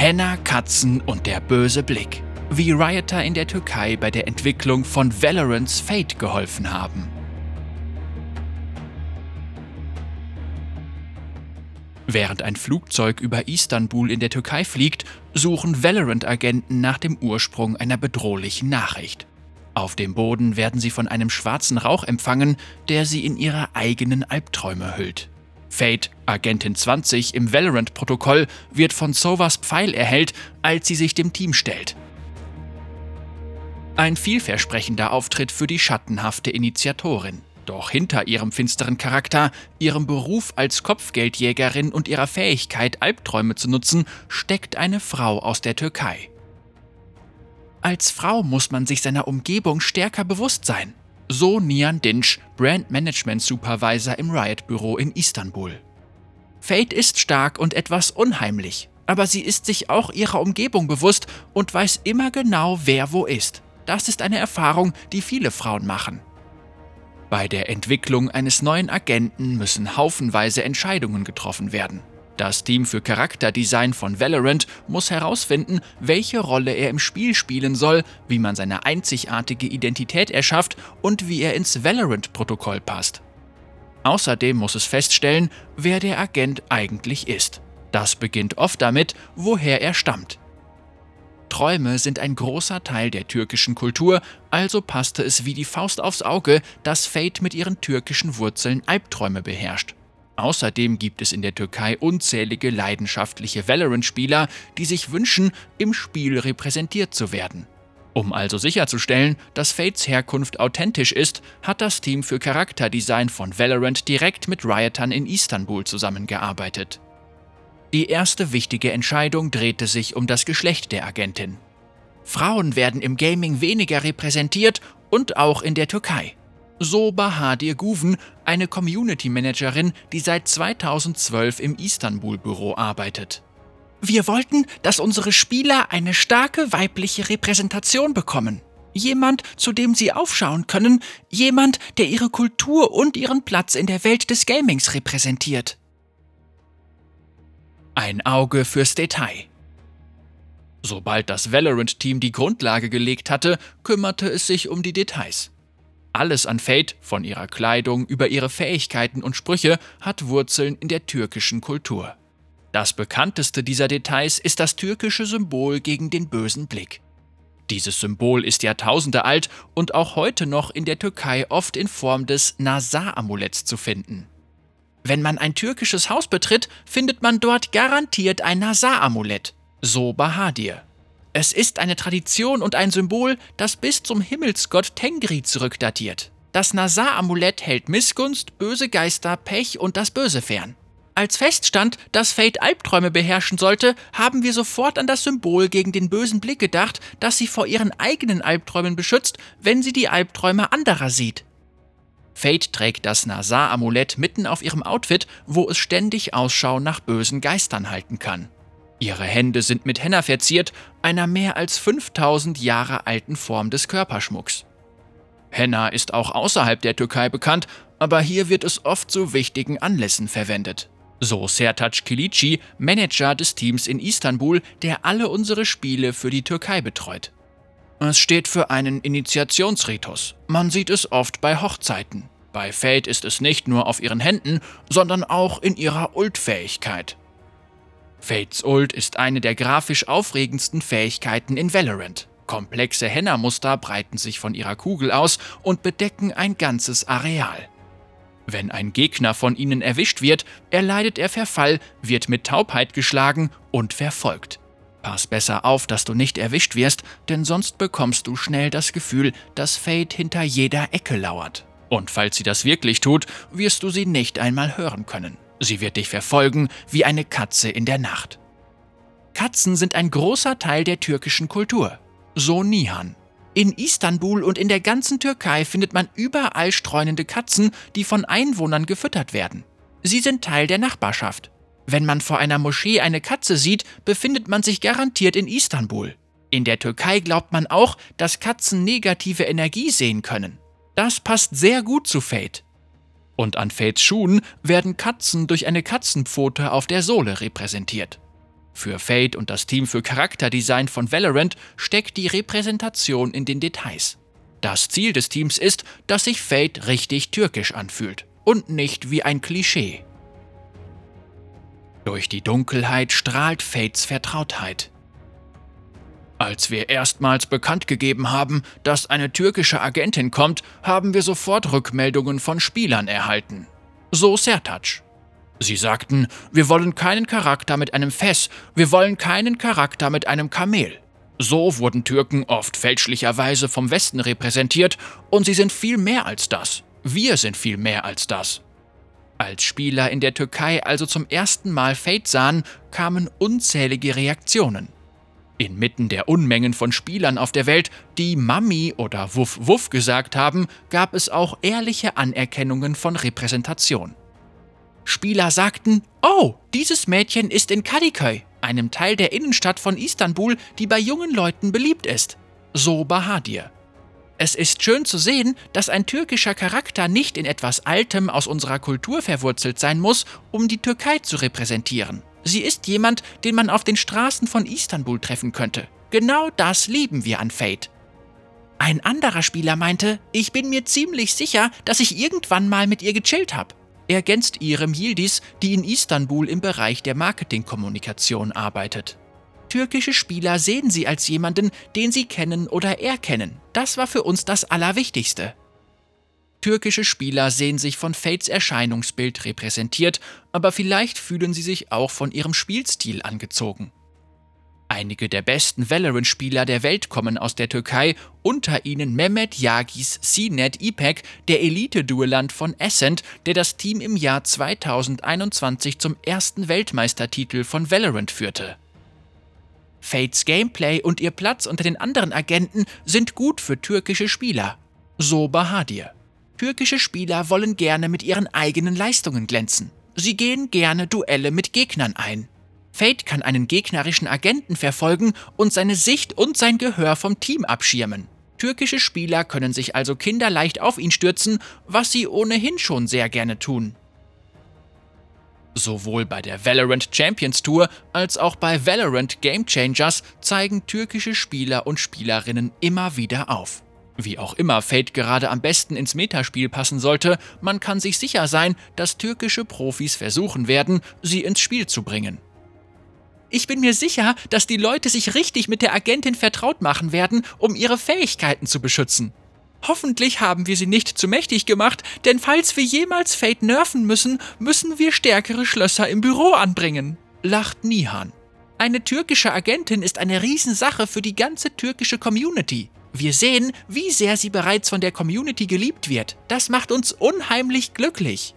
Henna, Katzen und der böse Blick. Wie Rioter in der Türkei bei der Entwicklung von Valorants Fate geholfen haben. Während ein Flugzeug über Istanbul in der Türkei fliegt, suchen Valorant-Agenten nach dem Ursprung einer bedrohlichen Nachricht. Auf dem Boden werden sie von einem schwarzen Rauch empfangen, der sie in ihre eigenen Albträume hüllt. Fate, Agentin 20 im Valorant-Protokoll, wird von Sovas Pfeil erhellt, als sie sich dem Team stellt. Ein vielversprechender Auftritt für die schattenhafte Initiatorin. Doch hinter ihrem finsteren Charakter, ihrem Beruf als Kopfgeldjägerin und ihrer Fähigkeit, Albträume zu nutzen, steckt eine Frau aus der Türkei. Als Frau muss man sich seiner Umgebung stärker bewusst sein. So Nian Dinch, Brand Management Supervisor im Riot-Büro in Istanbul. Fate ist stark und etwas unheimlich, aber sie ist sich auch ihrer Umgebung bewusst und weiß immer genau, wer wo ist. Das ist eine Erfahrung, die viele Frauen machen. Bei der Entwicklung eines neuen Agenten müssen haufenweise Entscheidungen getroffen werden. Das Team für Charakterdesign von Valorant muss herausfinden, welche Rolle er im Spiel spielen soll, wie man seine einzigartige Identität erschafft und wie er ins Valorant-Protokoll passt. Außerdem muss es feststellen, wer der Agent eigentlich ist. Das beginnt oft damit, woher er stammt. Träume sind ein großer Teil der türkischen Kultur, also passte es wie die Faust aufs Auge, dass Fate mit ihren türkischen Wurzeln Albträume beherrscht. Außerdem gibt es in der Türkei unzählige leidenschaftliche Valorant-Spieler, die sich wünschen, im Spiel repräsentiert zu werden. Um also sicherzustellen, dass Fates Herkunft authentisch ist, hat das Team für Charakterdesign von Valorant direkt mit Riotern in Istanbul zusammengearbeitet. Die erste wichtige Entscheidung drehte sich um das Geschlecht der Agentin. Frauen werden im Gaming weniger repräsentiert und auch in der Türkei. So Bahadir Guven, eine Community Managerin, die seit 2012 im Istanbul-Büro arbeitet. Wir wollten, dass unsere Spieler eine starke weibliche Repräsentation bekommen. Jemand, zu dem sie aufschauen können, jemand, der ihre Kultur und ihren Platz in der Welt des Gamings repräsentiert. Ein Auge fürs Detail. Sobald das Valorant-Team die Grundlage gelegt hatte, kümmerte es sich um die Details. Alles an Fate, von ihrer Kleidung über ihre Fähigkeiten und Sprüche, hat Wurzeln in der türkischen Kultur. Das bekannteste dieser Details ist das türkische Symbol gegen den bösen Blick. Dieses Symbol ist Jahrtausende alt und auch heute noch in der Türkei oft in Form des Nazar-Amuletts zu finden. Wenn man ein türkisches Haus betritt, findet man dort garantiert ein Nazar-Amulett, so Bahadir. Es ist eine Tradition und ein Symbol, das bis zum Himmelsgott Tengri zurückdatiert. Das Nazar-Amulett hält Missgunst, böse Geister, Pech und das Böse fern. Als feststand, dass Fate Albträume beherrschen sollte, haben wir sofort an das Symbol gegen den bösen Blick gedacht, das sie vor ihren eigenen Albträumen beschützt, wenn sie die Albträume anderer sieht. Fate trägt das Nazar-Amulett mitten auf ihrem Outfit, wo es ständig Ausschau nach bösen Geistern halten kann. Ihre Hände sind mit Henna verziert, einer mehr als 5000 Jahre alten Form des Körperschmucks. Henna ist auch außerhalb der Türkei bekannt, aber hier wird es oft zu wichtigen Anlässen verwendet. So Sertac Kilici, Manager des Teams in Istanbul, der alle unsere Spiele für die Türkei betreut. Es steht für einen Initiationsritus. Man sieht es oft bei Hochzeiten. Bei Fate ist es nicht nur auf ihren Händen, sondern auch in ihrer Ult-Fähigkeit. Fates Ult ist eine der grafisch aufregendsten Fähigkeiten in Valorant. Komplexe Henna-Muster breiten sich von ihrer Kugel aus und bedecken ein ganzes Areal. Wenn ein Gegner von ihnen erwischt wird, erleidet er Verfall, wird mit Taubheit geschlagen und verfolgt. Pass besser auf, dass du nicht erwischt wirst, denn sonst bekommst du schnell das Gefühl, dass Fate hinter jeder Ecke lauert. Und falls sie das wirklich tut, wirst du sie nicht einmal hören können. Sie wird dich verfolgen wie eine Katze in der Nacht. Katzen sind ein großer Teil der türkischen Kultur. So Nihan. In Istanbul und in der ganzen Türkei findet man überall streunende Katzen, die von Einwohnern gefüttert werden. Sie sind Teil der Nachbarschaft. Wenn man vor einer Moschee eine Katze sieht, befindet man sich garantiert in Istanbul. In der Türkei glaubt man auch, dass Katzen negative Energie sehen können. Das passt sehr gut zu Fate. Und an Fates Schuhen werden Katzen durch eine Katzenpfote auf der Sohle repräsentiert. Für Fate und das Team für Charakterdesign von Valorant steckt die Repräsentation in den Details. Das Ziel des Teams ist, dass sich Fate richtig türkisch anfühlt und nicht wie ein Klischee. Durch die Dunkelheit strahlt Fates Vertrautheit. Als wir erstmals bekannt gegeben haben, dass eine türkische Agentin kommt, haben wir sofort Rückmeldungen von Spielern erhalten. So Sertac. Sie sagten, wir wollen keinen Charakter mit einem Fess, wir wollen keinen Charakter mit einem Kamel. So wurden Türken oft fälschlicherweise vom Westen repräsentiert und sie sind viel mehr als das. Wir sind viel mehr als das. Als Spieler in der Türkei also zum ersten Mal Fate sahen, kamen unzählige Reaktionen. Inmitten der Unmengen von Spielern auf der Welt, die Mami oder Wuff Wuff gesagt haben, gab es auch ehrliche Anerkennungen von Repräsentation. Spieler sagten, oh, dieses Mädchen ist in Kadıköy, einem Teil der Innenstadt von Istanbul, die bei jungen Leuten beliebt ist. So Bahadir. Es ist schön zu sehen, dass ein türkischer Charakter nicht in etwas Altem aus unserer Kultur verwurzelt sein muss, um die Türkei zu repräsentieren. Sie ist jemand, den man auf den Straßen von Istanbul treffen könnte. Genau das lieben wir an Fate. Ein anderer Spieler meinte, ich bin mir ziemlich sicher, dass ich irgendwann mal mit ihr gechillt habe ergänzt Irem Yildiz, die in Istanbul im Bereich der Marketingkommunikation arbeitet. Türkische Spieler sehen sie als jemanden, den sie kennen oder erkennen. Das war für uns das Allerwichtigste. Türkische Spieler sehen sich von Fates Erscheinungsbild repräsentiert, aber vielleicht fühlen sie sich auch von ihrem Spielstil angezogen. Einige der besten Valorant-Spieler der Welt kommen aus der Türkei, unter ihnen Mehmet Yagis Sinet Ipek, der Elite-Duellant von Ascent, der das Team im Jahr 2021 zum ersten Weltmeistertitel von Valorant führte. Fates Gameplay und ihr Platz unter den anderen Agenten sind gut für türkische Spieler. So Bahadir. Türkische Spieler wollen gerne mit ihren eigenen Leistungen glänzen. Sie gehen gerne Duelle mit Gegnern ein. Fate kann einen gegnerischen Agenten verfolgen und seine Sicht und sein Gehör vom Team abschirmen. Türkische Spieler können sich also kinderleicht auf ihn stürzen, was sie ohnehin schon sehr gerne tun. Sowohl bei der Valorant Champions Tour als auch bei Valorant Game Changers zeigen türkische Spieler und Spielerinnen immer wieder auf. Wie auch immer Fate gerade am besten ins Metaspiel passen sollte, man kann sich sicher sein, dass türkische Profis versuchen werden, sie ins Spiel zu bringen. Ich bin mir sicher, dass die Leute sich richtig mit der Agentin vertraut machen werden, um ihre Fähigkeiten zu beschützen. Hoffentlich haben wir sie nicht zu mächtig gemacht, denn falls wir jemals Fate nerven müssen, müssen wir stärkere Schlösser im Büro anbringen, lacht Nihan. Eine türkische Agentin ist eine Riesensache für die ganze türkische Community. Wir sehen, wie sehr sie bereits von der Community geliebt wird. Das macht uns unheimlich glücklich.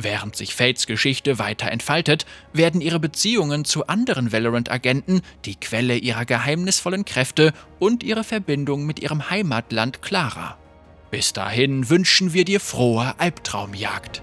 Während sich Fates Geschichte weiter entfaltet, werden ihre Beziehungen zu anderen Valorant-Agenten die Quelle ihrer geheimnisvollen Kräfte und ihre Verbindung mit ihrem Heimatland klarer. Bis dahin wünschen wir dir frohe Albtraumjagd.